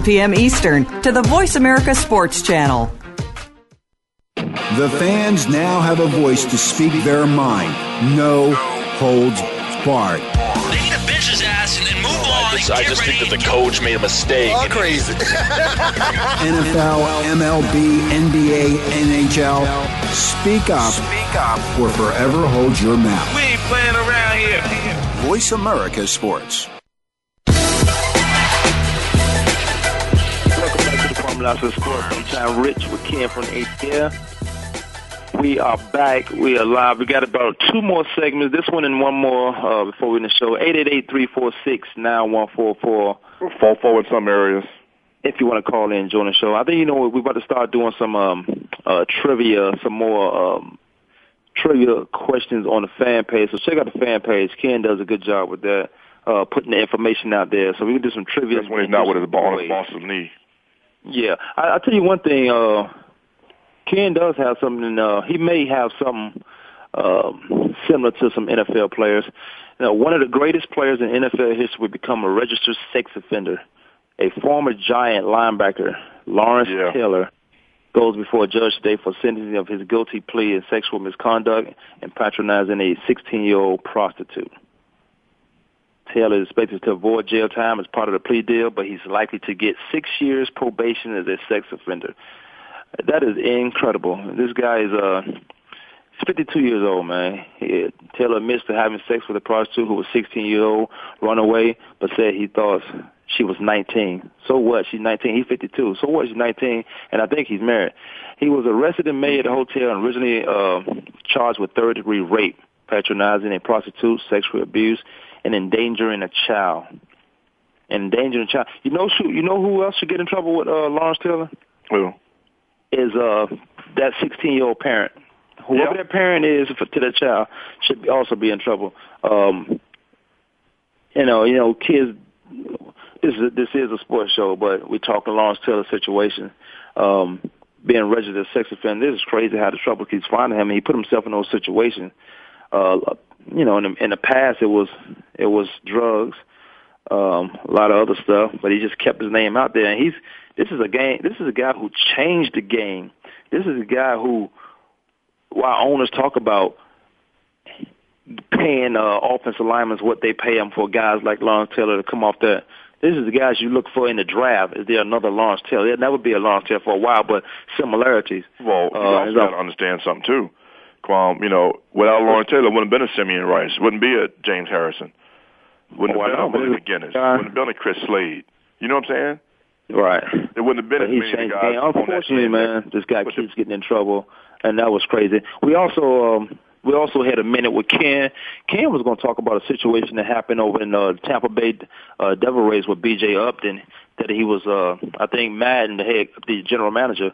p.m. Eastern to the Voice America Sports Channel. The fans now have a voice to speak their mind. No holds barred. They need to bitch his ass and then move on. just, I just think that the coach made a mistake. All crazy. NFL, MLB, NBA, NHL. Speak up. Speak up. Or forever hold your mouth. We ain't playing around here. Voice America Sports. Back to the Kwamie Lassiter Sports Sometime Rich with Ken from the ATL. We are back. We are live. We got about two more segments. This one and one more uh, before we end the show. 888-346-9144. Fall forward in some areas. If you want to call in and join the show. I think, you know, we're about to start doing some um, uh, trivia, some more um, trivia questions on the fan page. So check out the fan page. Ken does a good job with that, uh, putting the information out there. So we can do some trivia. That's when he's not with his ball on his boss's knee. Yeah, I, I'll tell you one thing. Uh, Ken does have something. Uh, he may have something um, similar to some NFL players. You know, one of the greatest players in NFL history would become a registered sex offender. A former Giant linebacker, Lawrence Yeah. Taylor, goes before a judge today for sentencing of his guilty plea in sexual misconduct and patronizing a 16-year-old prostitute. Taylor is expected to avoid jail time as part of the plea deal, but he's likely to get six years probation as a sex offender. That is incredible. This guy is uh, 52 years old, man. He, Taylor admits to having sex with a prostitute who was 16 years old, run away, but said he thought she was 19. So what? She's 19. He's 52. So what? She's 19, and I think he's married. He was arrested in May at the hotel and originally uh, charged with third-degree rape, patronizing a prostitute, sexual abuse, and endangering a child. Endangering a child. You know, who- you know who else should get in trouble with uh, Lawrence Taylor? Who? Is uh, that 16-year-old parent Whoever that parent is for, to that child should be, also be in trouble. Um, you know, you know, kids. This is a, this is a sports show, but we're talking Lawrence Taylor situation. Um, being registered as sex offender. This is crazy how the trouble keeps finding him. He put himself in those situations. Uh, you know, in the, in the past it was it was drugs, um, a lot of other stuff, but he just kept his name out there. And he's this is a game. This is a guy who changed the game. This is a guy who, while owners talk about paying uh, offensive linemen what they pay them for guys like Lawrence Taylor to come off that this is the guys you look for in the draft. Is there another Lawrence Taylor? There'll never be a Lawrence Taylor for a while, but similarities. Well, you Uh, also got to understand something too, Quam. You know, without Lawrence Taylor, wouldn't have been a Simeon Rice, wouldn't be a James Harrison, wouldn't Oh, have been a Willie McGinest, uh, wouldn't have been a Chris Slade. You know what I'm saying? Right. There wouldn't have been But as many guys game. Unfortunately, man, this guy keeps getting in trouble, and that was crazy. We also um, we also had a minute with Ken. Ken was going to talk about a situation that happened over in uh, Tampa Bay uh, Devil Rays with B.J. Upton. That he was, uh, I think, Maddon, the head, the general manager,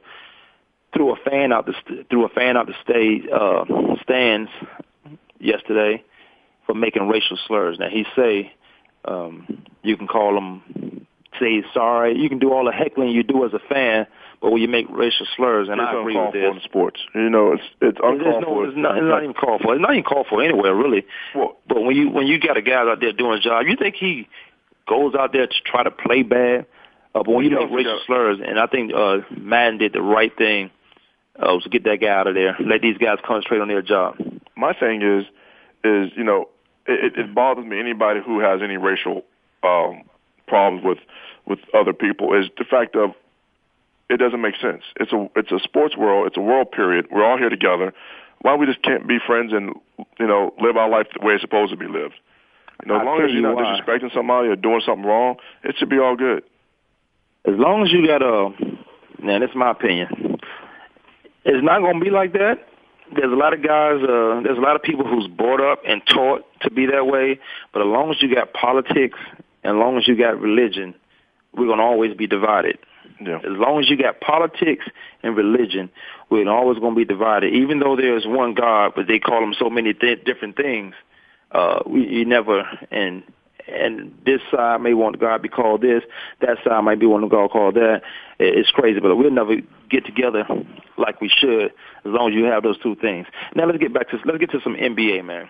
threw a fan out the st- threw a fan out the stage uh, stands yesterday for making racial slurs. Now he say um, you can call him, say sorry, you can do all the heckling you do as a fan, but when you make racial slurs, and it's I agree with for this. in sports. You know, it's it's uncalled no, for. it's not, it's not even called for. It's not even called for anywhere, really. Well, but when you when you got a guy out there doing a job, you think he goes out there to try to play bad? Uh, but when you you make racial slurs, and I think uh, Maddon did the right thing, uh, was to get that guy out of there. Let these guys concentrate on their job. my thing is, is you know, it, it bothers me. Anybody who has any racial um, problems with with other people is the fact of it doesn't make sense. It's a it's a sports world. It's a world period. We're all here together. Why we just can't be friends and you know live our life the way it's supposed to be lived? You know, as I'll long as you're not why. disrespecting somebody or doing something wrong, it should be all good. As long as you got a, man, that's my opinion. It's not going to be like that. There's a lot of guys, uh, there's a lot of people who's brought up and taught to be that way. But as long as you got politics, and as long as you got religion, we're going to always be divided. Yeah. As long as you got politics and religion, we're always going to be divided. Even though there's one God, but they call him so many th- different things. Uh, we, you never, and and this side may want God to be called this, that side might be wanting God called that. It- It's crazy, but we'll never get together like we should as long as you have those two things. Now let's get back to let's get to some NBA, man.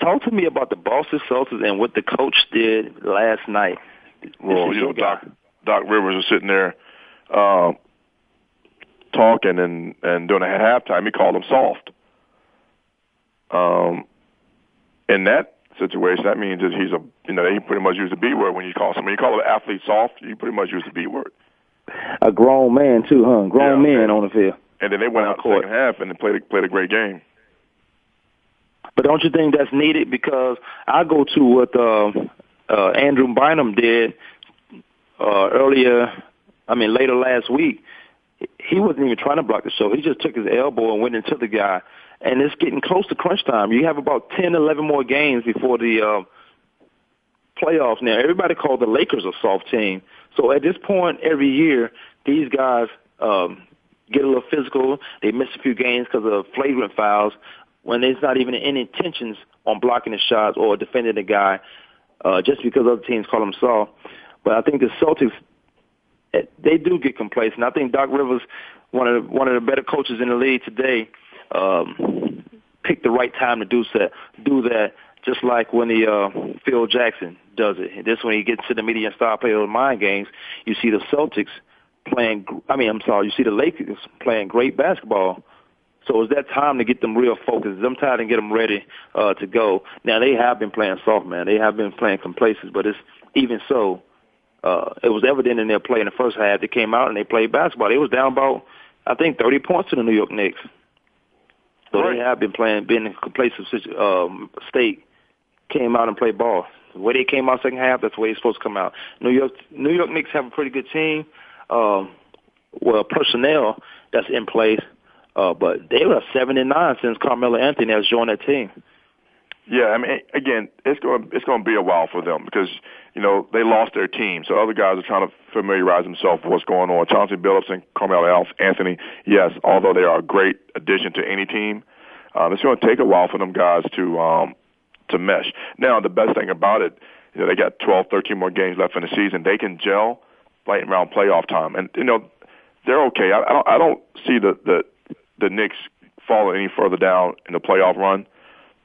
Talk to me about the Boston Celtics and what the coach did last night. Well, you know, guy. Doc Doc Rivers was sitting there um, talking and and during the halftime, he called him soft. Um, in that situation, that means that he's a you know he pretty much used the B word when you call somebody. You call an athlete soft, you pretty much use the B word. A grown man too, huh? Grown Yeah, men on the field. And then they went out court. second half and they played a, played a great game. But don't you think that's needed? Because I go to what uh, uh, Andrew Bynum did uh, earlier. I mean, later last week. He wasn't even trying to block the show. He just took his elbow and went into the guy. And it's getting close to crunch time. You have about ten, eleven more games before the uh, playoffs. Now, everybody called the Lakers a soft team. So at this point, every year, these guys um, get a little physical. They miss a few games because of flagrant fouls when there's not even any intentions on blocking the shots or defending the guy uh, just because other teams call them soft. But I think the Celtics, eh, they do get complacent. I think Doc Rivers, one of the, one of the better coaches in the league today, um, picked the right time to do that. Do that just like when the uh, Phil Jackson does it. This when he gets to the media and start playing those mind games. You see the Celtics playing. I mean, I'm sorry. You see the Lakers playing great basketball. So it's that time to get them real focused. Them time to get them ready uh, to go. Now they have been playing soft, man. They have been playing complacent, but it's even so. Uh, it was evident in their play in the first half. They came out and they played basketball. They was down about, I think, 30 points to the New York Knicks. So they have been playing, been in a complacent situ- um, state. Came out and played ball. The way they came out second half, that's the way it's supposed to come out. New York, New York Knicks have a pretty good team. Um, well, personnel that's in place, uh, but they were seven and nine since Carmelo Anthony has joined that team. Yeah, I mean, again, it's going it's going to be a while for them because you know they lost their team, so other guys are trying to familiarize themselves with what's going on. Chauncey Billups and Carmelo Anthony, yes, although they are a great addition to any team, Um, it's going to take a while for them guys to um, to mesh. Now, the best thing about it, you know, they got 12, 13 more games left in the season. They can gel right around playoff time, and you know, they're okay. I, I don't, I don't see the the the Knicks falling any further down in the playoff run,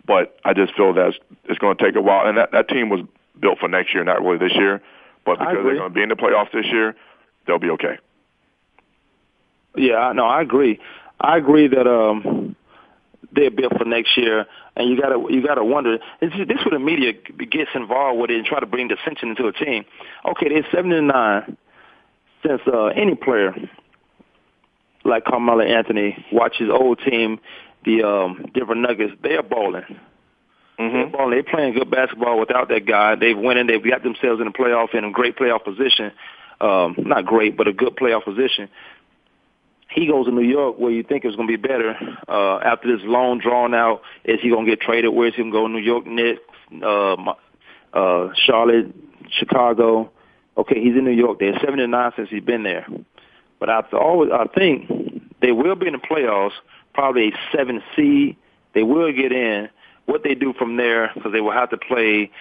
but I just feel that it's, it's going to take a while. And that that team was built for next year, not really this year. But because they're going to be in the playoffs this year, they'll be okay. Yeah, no, I agree. I agree that um they're built for next year, and you gotta you gotta wonder. This is this where the media gets involved with it and try to bring dissension into a team. Okay, they're seven and nine since uh, any player like Carmelo Anthony watch his old team, the um, Denver Nuggets. They are balling. Mm-hmm. They're balling. They're playing good basketball without that guy. They've winning. They've got themselves in the playoff in a great playoff position. Um, not great, but a good playoff position he goes to New York where you think it's going to be better uh, after this long drawn out. Is he going to get traded? Where's he going to go? New York Knicks, uh, uh, Charlotte, Chicago. Okay, he's in New York. They're seven and nine since he's been there. But I always I think they will be in the playoffs, probably a seven seed. They will get in. What they do from there, because they will have to play.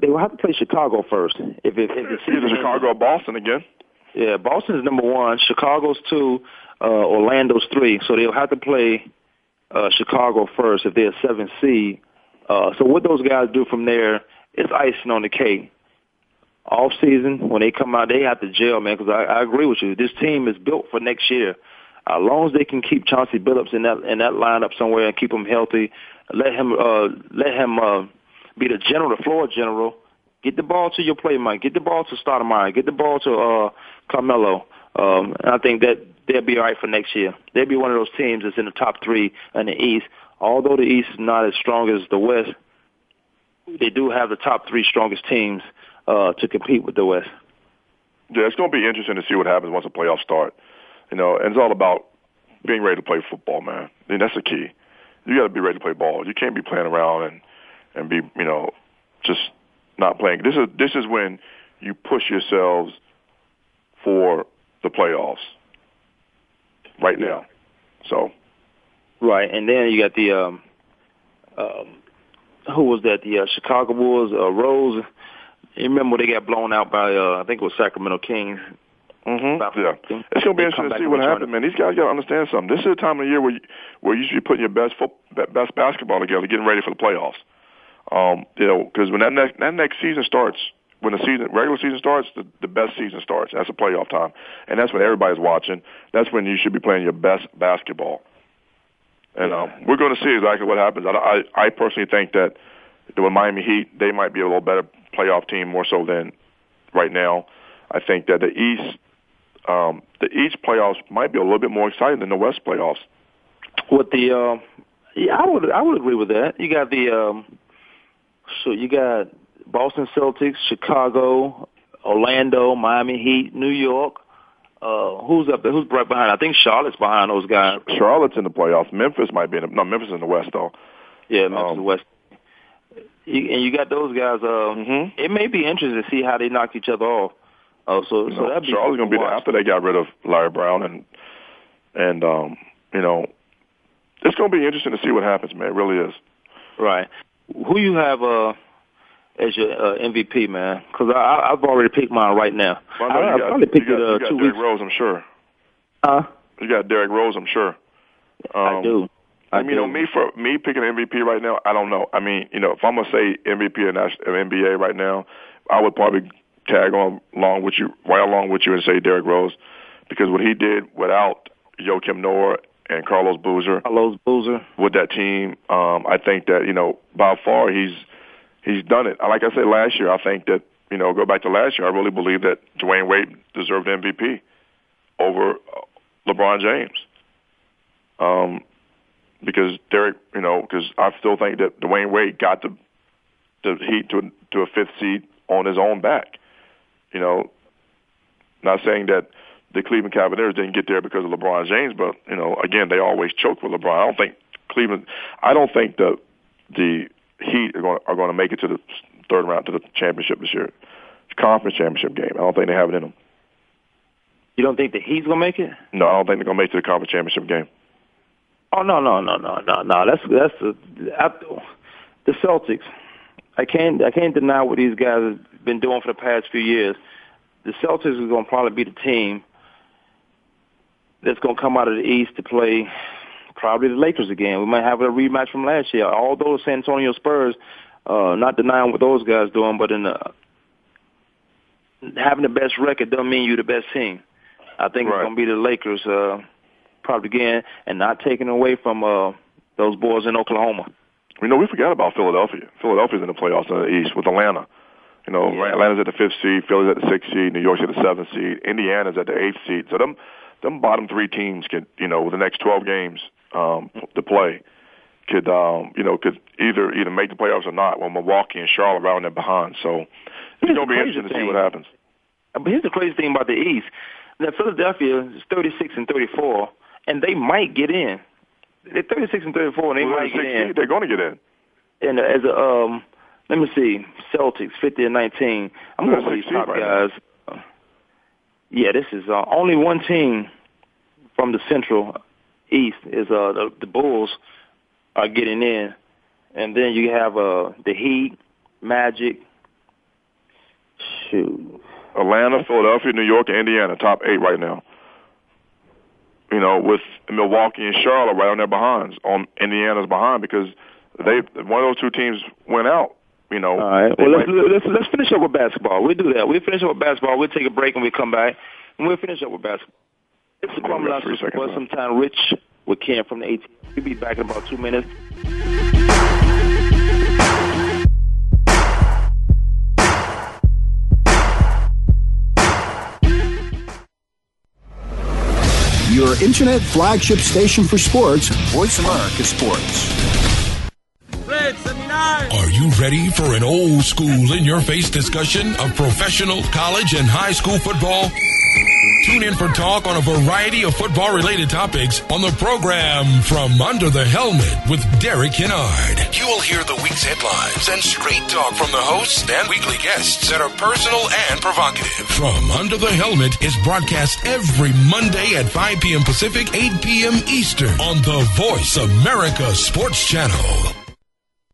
They will have to play Chicago first. If if, if it's either Chicago or Boston again. Yeah, Boston's number one. Chicago's two. Uh, Orlando's three. So they'll have to play uh, Chicago first if they're seven seed. Uh, so what those guys do from there is icing on the cake. Off season, when they come out, they have to gel, man. Because I, I agree with you. This team is built for next year. As long as they can keep Chauncey Billups in that in that lineup somewhere and keep him healthy, let him uh, let him uh, be the general, the floor general. Get the ball to your play, Mike. Get the ball to Stoudemire. Get the ball to uh, Carmelo. Um, and I think that they'll be all right for next year. They'll be one of those teams that's in the top three in the East. Although the East is not as strong as the West, they do have the top three strongest teams uh, to compete with the West. Yeah, it's going to be interesting to see what happens once the playoffs start. You know, and it's all about being ready to play football, man. I mean, that's the key. You got to be ready to play ball. You can't be playing around and and be, you know, just not playing. This is this is when you push yourselves for the playoffs right now. So, right, and then you got the um, um, who was that? The uh, Chicago Bulls, uh, Rose. You remember they got blown out by uh, I think it was Sacramento Kings. Mm-hmm. Yeah, it's going to be interesting to see what happens, man. These guys got to understand something. This is a time of the year where you, where you should be putting your best foot, best basketball together, getting ready for the playoffs. Um, you know, because when that next that next season starts, when the season regular season starts, the, the best season starts. That's a playoff time, and that's when everybody's watching. That's when you should be playing your best basketball. And um, we're going to see exactly what happens. I, I, I personally think that the Miami Heat they might be a little better playoff team more so than right now. I think that the East, um, the East playoffs might be a little bit more exciting than the West playoffs. With the, uh, yeah, I would I would agree with that. You got the, um, so you got Boston Celtics, Chicago, Orlando, Miami Heat, New York. Uh, who's up there? Who's right behind? I think Charlotte's behind those guys. Charlotte's in the playoffs. Memphis might be in the, no Memphis in the West though. Yeah, Memphis um, in the West. You, and you got those guys. Uh, mm-hmm. It may be interesting to see how they knock each other off. Uh, so, so that'd be going to be there after they got rid of Larry Brown and and um, you know it's going to be interesting to see what happens, man. It really is. Right. Who you have? Uh, as your uh, MVP, man? Because I, I've already picked mine right now. Well, I, I got, probably picked got, it uh, you got two Derrick weeks. Rose, I'm sure. Huh? You got Derrick Rose, I'm sure. Um, I do. I, mean, you know, me for me picking MVP right now, I don't know. I mean, you know, if I'm gonna say MVP of NBA right now, I would probably tag on along with you, right along with you, and say Derrick Rose, because what he did without Joakim Noah and Carlos Boozer, Carlos Boozer with that team, um, I think that you know by far he's he's done it. Like I said last year, I think that you know go back to last year, I really believe that Dwyane Wade deserved MVP over LeBron James. Um, because Derrick, you know, because I still think that Dwyane Wade got the the Heat to to a fifth seed on his own back. You know, not saying that the Cleveland Cavaliers didn't get there because of LeBron James, but you know, again, they always choke with LeBron. I don't think Cleveland. I don't think the the Heat are going are going to make it to the third round to the championship this year, conference championship game. I don't think they have it in them. You don't think the Heat's gonna make it? No, I don't think they're gonna make it to the conference championship game. Oh no no no no no no. That's that's the I, the Celtics. I can't I can't deny what these guys have been doing for the past few years. The Celtics is going to probably be the team that's going to come out of the East to play probably the Lakers again. We might have a rematch from last year. Although San Antonio Spurs, uh, not denying what those guys doing, but in the having the best record doesn't mean you're the best team. I think Right. it's going to be the Lakers uh, probably again, and not taking away from uh, those boys in Oklahoma. You know, we forgot about Philadelphia. Philadelphia's in the playoffs in the East with Atlanta. You know, Atlanta's at the fifth seed, Philly's at the sixth seed, New York's at the seventh seed, Indiana's at the eighth seed. So them them bottom three teams could, you know, with the next twelve games um, to play, could um, you know could either either make the playoffs or not. Well, Milwaukee and Charlotte are right on there behind. So it's going to be interesting to see what happens. But here's the crazy thing about the East. Now Philadelphia is 36 and 34, and they might get in. They're 36 and 34, and they Well, might they're get in. They're going to get in. And uh, as a um, let me see, Celtics 50 and 19. I'm going to these top right guys. Uh, Yeah, this is uh, only one team from the Central East is uh the, the Bulls are getting in, and then you have uh the Heat, Magic. Shoot, Atlanta, Philadelphia, New York, and Indiana, top eight right now. You know, with Milwaukee and Charlotte right on their behinds, on Indiana's behind because they one of those two teams went out. You know, All right. Well, let's, let's let's finish up with basketball. We'll do that. We'll finish up with basketball. We'll take a break and we'll come back and we'll finish up with basketball. It's the we Kwamie Lassiter Sports. Sometime Rich with Ken from the AT. We'll be back in about two minutes. Internet flagship station for sports, Voice America Sports. Are you ready for an old school in your face discussion of professional, college, and high school football? Tune in for talk on a variety of football related topics on the program From Under the Helmet with Derek Kennard. You will hear the week's headlines and straight talk from the hosts and weekly guests that are personal and provocative. From Under the Helmet is broadcast every Monday at 5 p.m. Pacific, 8 p.m. Eastern on the Voice America Sports Channel.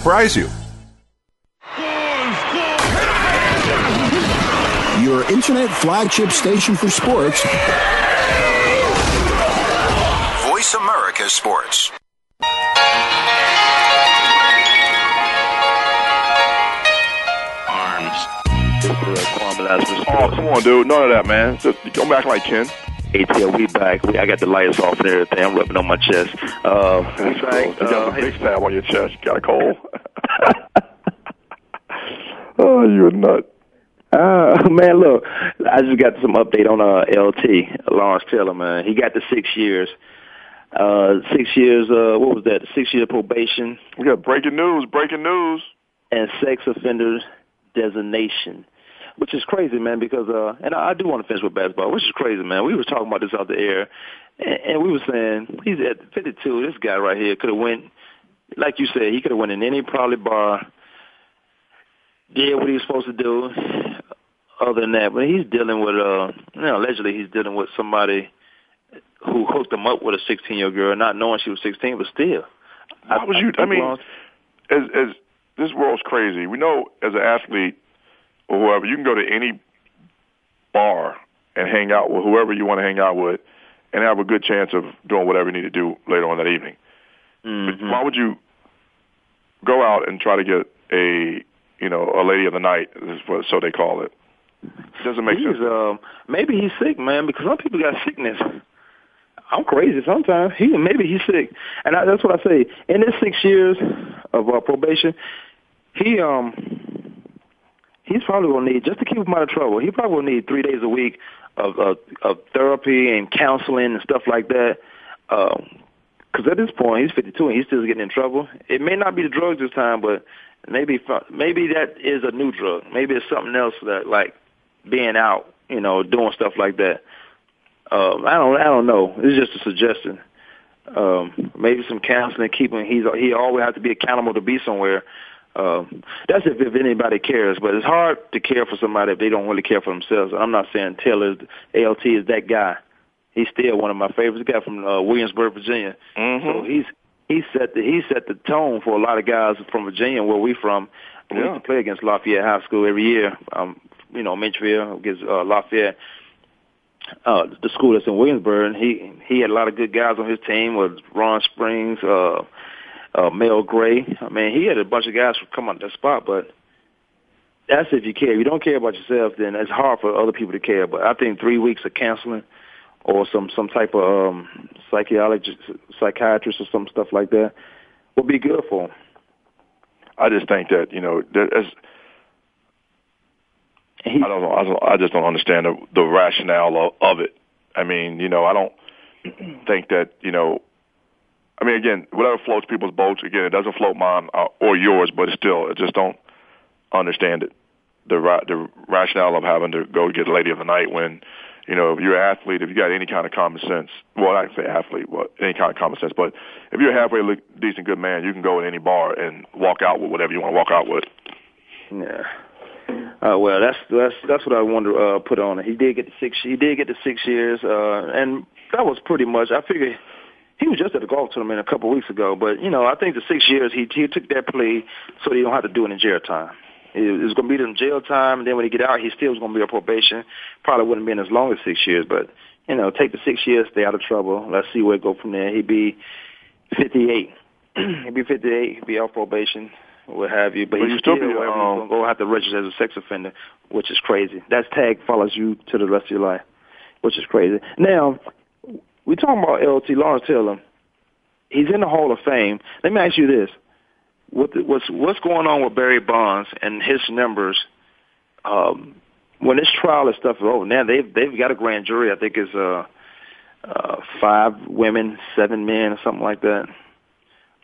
surprise you. Your internet flagship station for sports, Voice America Sports. Arms. Oh, come on, dude. None of that, man. Just go back like Ken. ATL, we back. We, I got the lights off and everything. I'm rubbing on my chest. Uh, we back. You got Uh, a big stab on your chest. You got a cold. oh, you're a nut. Uh, man, look, I just got some update on uh, LT, Lawrence Taylor, man. He got the six years. Uh, six years, uh, what was that? Six year probation. We got breaking news, breaking news. And sex offender designation. Which is crazy, man, because, uh, and I, I do want to finish with basketball, which is crazy, man. We were talking about this out the air, and, and we were saying, he's at 52, this guy right here could have went, like you said, he could have went in any probably bar, did what he was supposed to do, other than that. But he's dealing with, uh, you know, allegedly he's dealing with somebody who hooked him up with a 16 year old girl, not knowing she was 16, but still. Why would you? I mean, as as this world's crazy. We know as an athlete or whoever, you can go to any bar and hang out with whoever you want to hang out with, and have a good chance of doing whatever you need to do later on that evening. Mm-hmm. But why would you go out and try to get a you know a lady of the night? Is what so they call it. It doesn't make he's, sense. Um, maybe he's sick, man, because some people got sickness. I'm crazy sometimes. He maybe he's sick, and I, that's what I say. In his six years of uh, probation, he um he's probably gonna need just to keep him out of trouble. He probably will need three days a week of of, of therapy and counseling and stuff like that. Um, because at this point he's 52 and he's still getting in trouble. It may not be the drugs this time, but maybe maybe that is a new drug. Maybe it's something else that like being out, you know, doing stuff like that. Um, I don't I don't know. It's just a suggestion. Um, maybe some counseling, keeping he's he always has to be accountable to be somewhere. Um, that's if, if anybody cares, but it's hard to care for somebody if they don't really care for themselves. I'm not saying Taylor ALT is that guy he's still one of my favorites. He got from uh, Williamsburg, Virginia. Mm-hmm. So he's he set the he set the tone for a lot of guys from Virginia, where we from. We Yeah. used to play against Lafayette High School every year. Um, you know, Mitchville against uh, Lafayette. Uh, the school that's in Williamsburg, and he he had a lot of good guys on his team. Was Ron Springs, uh, uh, Mel Gray. I mean, he had a bunch of guys who come on that spot, but that's if you care. If you don't care about yourself, then it's hard for other people to care. But I think three weeks of counseling or some some type of um, psychologist, psychiatrist, or some stuff like that would be good for him. I just think that you know there's. I don't know. I, don't, I just don't understand the, the rationale of, of it. I mean, you know, I don't think that you know. I mean, again, whatever floats people's boats. Again, it doesn't float mine uh, or yours, but still, I just don't understand it. The ra- the rationale of having to go get a lady of the night when, you know, if you're an athlete, if you got any kind of common sense. Well, I can say athlete, well, any kind of common sense. But if you're a halfway look, decent good man, you can go in any bar and walk out with whatever you want to walk out with. Yeah. Uh, well, that's that's that's what I wanted to uh, put on. He did get the six. He did get the six years, uh, and that was pretty much. I figured he was just at the golf tournament a couple of weeks ago, but you know, I think the six years he he took that plea so he don't have to do it in jail time. It was going to be in jail time, and then when he get out, he still was going to be on probation. Probably wouldn't have been as long as six years, but you know, take the six years, stay out of trouble. Let's see where it go from there. He'd be 58. he'd be 58. He'd be off probation, what have you. But, But he's still still be, um, going to go have to register as a sex offender, which is crazy. That tag follows you to the rest of your life, which is crazy. Now, we talking about LT Lawrence Taylor. He's in the Hall of Fame. Let me ask you this: what what's what's going on with Barry Bonds and his numbers? Um, when this trial and stuff is over, now they've they've got a grand jury. I think it's uh, uh, five women, seven men, or something like that.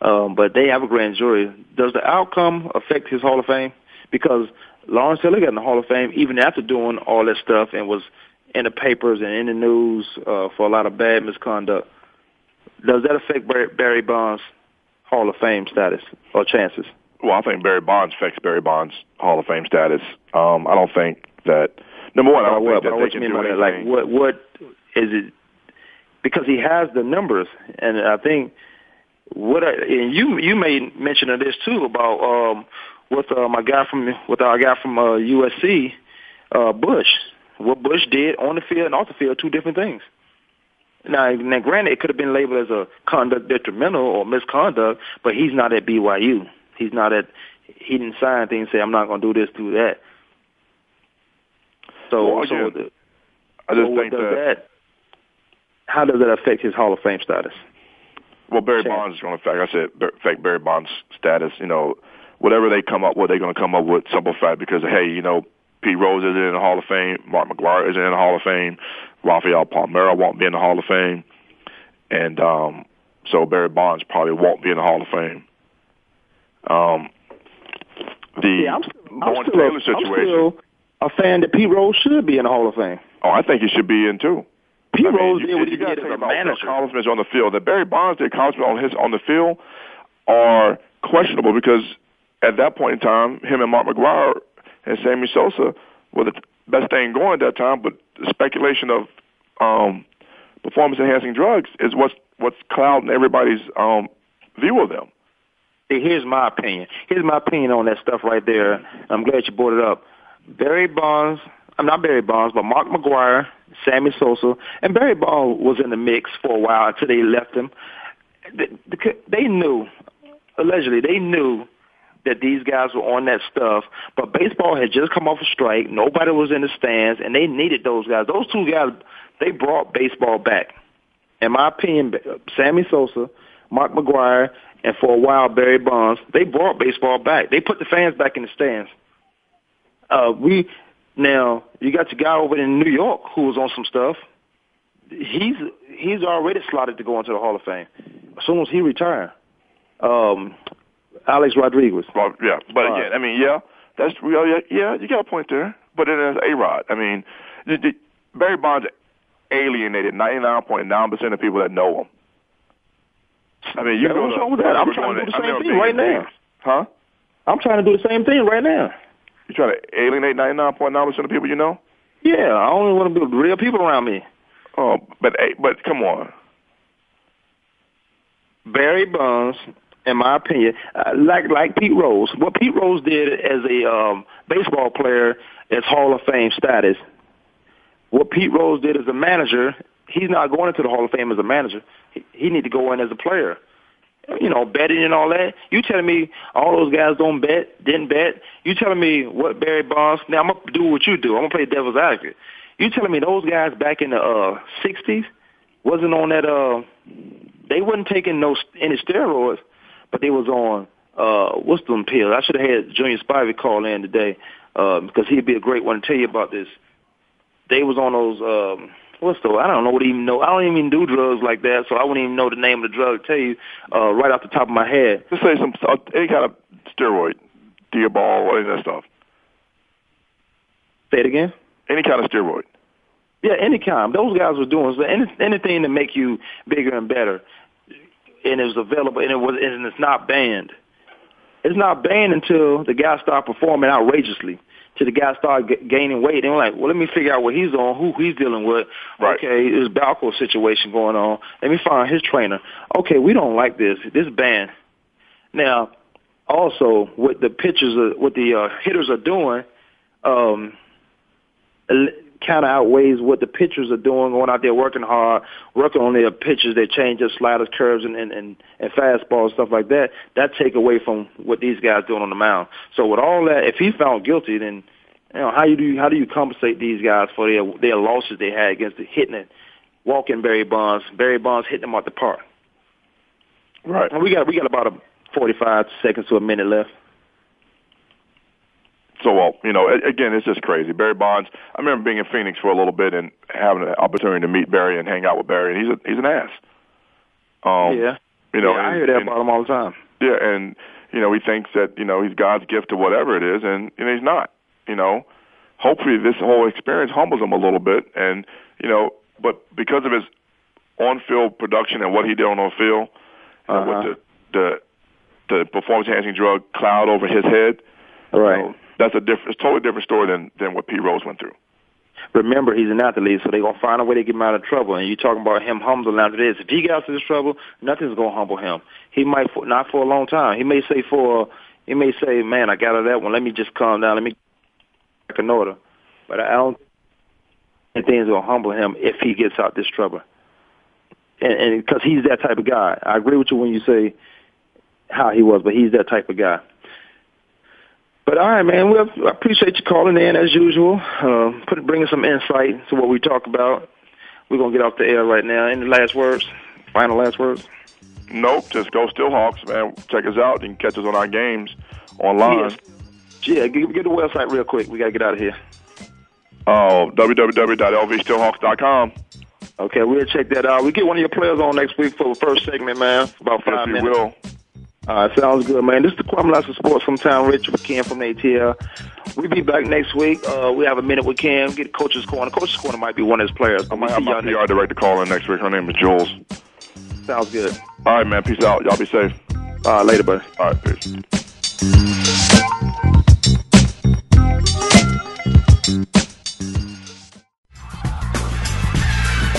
Um, but they have a grand jury. Does the outcome affect his Hall of Fame? Because Lawrence Taylor got in the Hall of Fame even after doing all that stuff and was in the papers and in the news uh, for a lot of bad misconduct. Does that affect Barry, Barry Bonds' Hall of Fame status or chances? Well, I think Barry Bonds affects Barry Bonds' Hall of Fame status. Um, I don't think that number one. I don't Well, think that what they you can mean do by that? anything. Like, what what is it? Because he has the numbers, and I think what I, and you you made mention of this too about um with uh, my guy from with our guy from uh, USC, uh, Bush. What Bush did on the field and off the field, two different things. Now, now, granted, it could have been labeled as a conduct detrimental or misconduct, but he's not at BYU. He's not at. He didn't sign anything and say, "I'm not going to do this, do that." So, Well, so the, I just so think does that, How does that affect his Hall of Fame status? well, Barry Chance. Bonds is going to affect. I said affect Barry Bonds' status. You know, whatever they come up with, they're going to come up with simple fact because hey, you know, Pete Rose isn't in the Hall of Fame, Mark McGwire isn't in the Hall of Fame, Rafael Palmeiro won't be in the Hall of Fame, and um, so Barry Bonds probably won't be in the Hall of Fame. Um, the Yeah, I'm still, I'm Lawrence still, a, Taylor I'm situation. still a fan that Pete Rose should be in the Hall of Fame. Oh, I think he should be in too. Pete I mean, Rose you, did what you he did as a manager. accomplishments on the field. That Barry Bonds did accomplishments on his on the field are questionable because at that point in time, him and Mark McGwire and Sammy Sosa were the best thing going at that time. But the speculation of um, performance enhancing drugs is what's what's clouding everybody's um, view of them. See, here's my opinion. Here's my opinion on that stuff right there. I'm glad you brought it up. Barry Bonds, I'm not Barry Bonds, but Mark McGwire, Sammy Sosa, and Barry Bonds was in the mix for a while until they left him. They knew, allegedly, they knew that these guys were on that stuff, but baseball had just come off a strike. Nobody was in the stands, and they needed those guys. Those two guys, they brought baseball back. In my opinion, Sammy Sosa, Mark McGwire, and for a while Barry Bonds, they brought baseball back. They put the fans back in the stands. Uh, we now you got your guy over in New York who was on some stuff. He's he's already slotted to go into the Hall of Fame. as soon as he retired. Um, Alex Rodriguez. Well, yeah, but again, I mean, yeah, that's real. Yeah, yeah, you got a point there. But then there's A Rod. I mean, the, the, Barry Bonds alienated 99.9% of people that know him. I mean, you Yeah, what's wrong with that? I'm trying to do the same thing right now. Huh? I'm trying to do the same thing right now. You trying to alienate 99.9% of people you know? Yeah, I only want to be real people around me. Oh, but but come on. Barry Bonds, in my opinion, uh, like like Pete Rose. What Pete Rose did as a um, baseball player is Hall of Fame status. What Pete Rose did as a manager, he's not going into the Hall of Fame as a manager. He, he need to go in as a player. You know, betting and all that. You telling me all those guys don't bet, didn't bet? You telling me what Barry Bonds? Now I'm gonna do what you do. I'm gonna play devil's advocate. You telling me those guys back in the uh, '60s wasn't on that? Uh, they wasn't taking no any steroids, but they was on uh, what's them pills? I should have had Junior Spivey call in today uh, because he'd be a great one to tell you about this. They was on those. Um, what's the? I don't know what even know. I don't even do drugs like that, so I wouldn't even know the name of the drug. To tell you uh, right off the top of my head. Just say some uh, any kind of steroid, Dianabol, any of that stuff. Say it again. Any kind of steroid. Yeah, any kind. Those guys were doing so any, anything to make you bigger and better, and it was available, and it was, and it's not banned. It's not banned until the guy start performing outrageously. Till the guy start g- gaining weight, and we're like, well, let me figure out what he's on, who he's dealing with. Right. Okay, there's Balco situation going on. Let me find his trainer. Okay, we don't like this. This banned. Now, also, what the pitchers, are, what the uh, hitters are doing, um, kind of outweighs what the pitchers are doing, going out there working hard, working on their pitches, their changes, sliders, curves, and and and, and fastballs, stuff like that. That take away from what these guys doing on the mound. So with all that, if he's found guilty, then you know how you do how do you compensate these guys for their their losses they had against the hitting it, walking Barry Bonds, Barry Bonds hitting them out the park. Right. And we got we got about a forty five seconds to a minute left. So, well, you know, again, it's just crazy. Barry Bonds. I remember being in Phoenix for a little bit and having an opportunity to meet Barry and hang out with Barry, and he's a, he's an ass. Um, yeah, you know, yeah, I hear that and- about him all the time. Yeah, and you know, he thinks that you know he's God's gift to whatever it is, and you know he's not. You know, hopefully this whole experience humbles him a little bit, and you know, but because of his on-field production and what he did on the field, uh, with the the the performance-enhancing drug cloud over his head, Right. you know, that's a different, it's totally different story than than what Pete Rose went through. remember he's an athlete, so they're gonna find a way to get him out of trouble. And you talking about him humbling after this. If he got out of this trouble, nothing's gonna humble him. He might for, not for a long time. He may say for he may say, "Man, I got out of that one. Let me just calm down. Let me back in order." But I don't think things gonna humble him if he gets out this trouble. And because he's that type of guy. I agree with you when you say how he was, but he's that type of guy. But all right, man. We I appreciate you calling in as usual. Uh, put bringing some insight to what we talk about. We're gonna get off the air right now. Any last words? Final last words? Nope, just go Stillhawks, man. Check us out. You can catch us on our games online. Yeah, get, get the website real quick. We gotta get out of here. Oh, www.lvstillhawks.com. Okay, we'll check that out. We get one of your players on next week for the first segment, man. About Yes, five we minutes. will. Right, sounds good, man. This is the Kwamie Lassiter Sports from Town Rich with Cam from ATL. We'll be back next week. Uh, we have a minute with Cam. Get Coach's Corner. Coach's Corner might be one of his players. I might have my PR director call in next week. Her name is Jules. Sounds good. All right, man. Peace out. Y'all be safe. All right, later, buddy. All right, peace.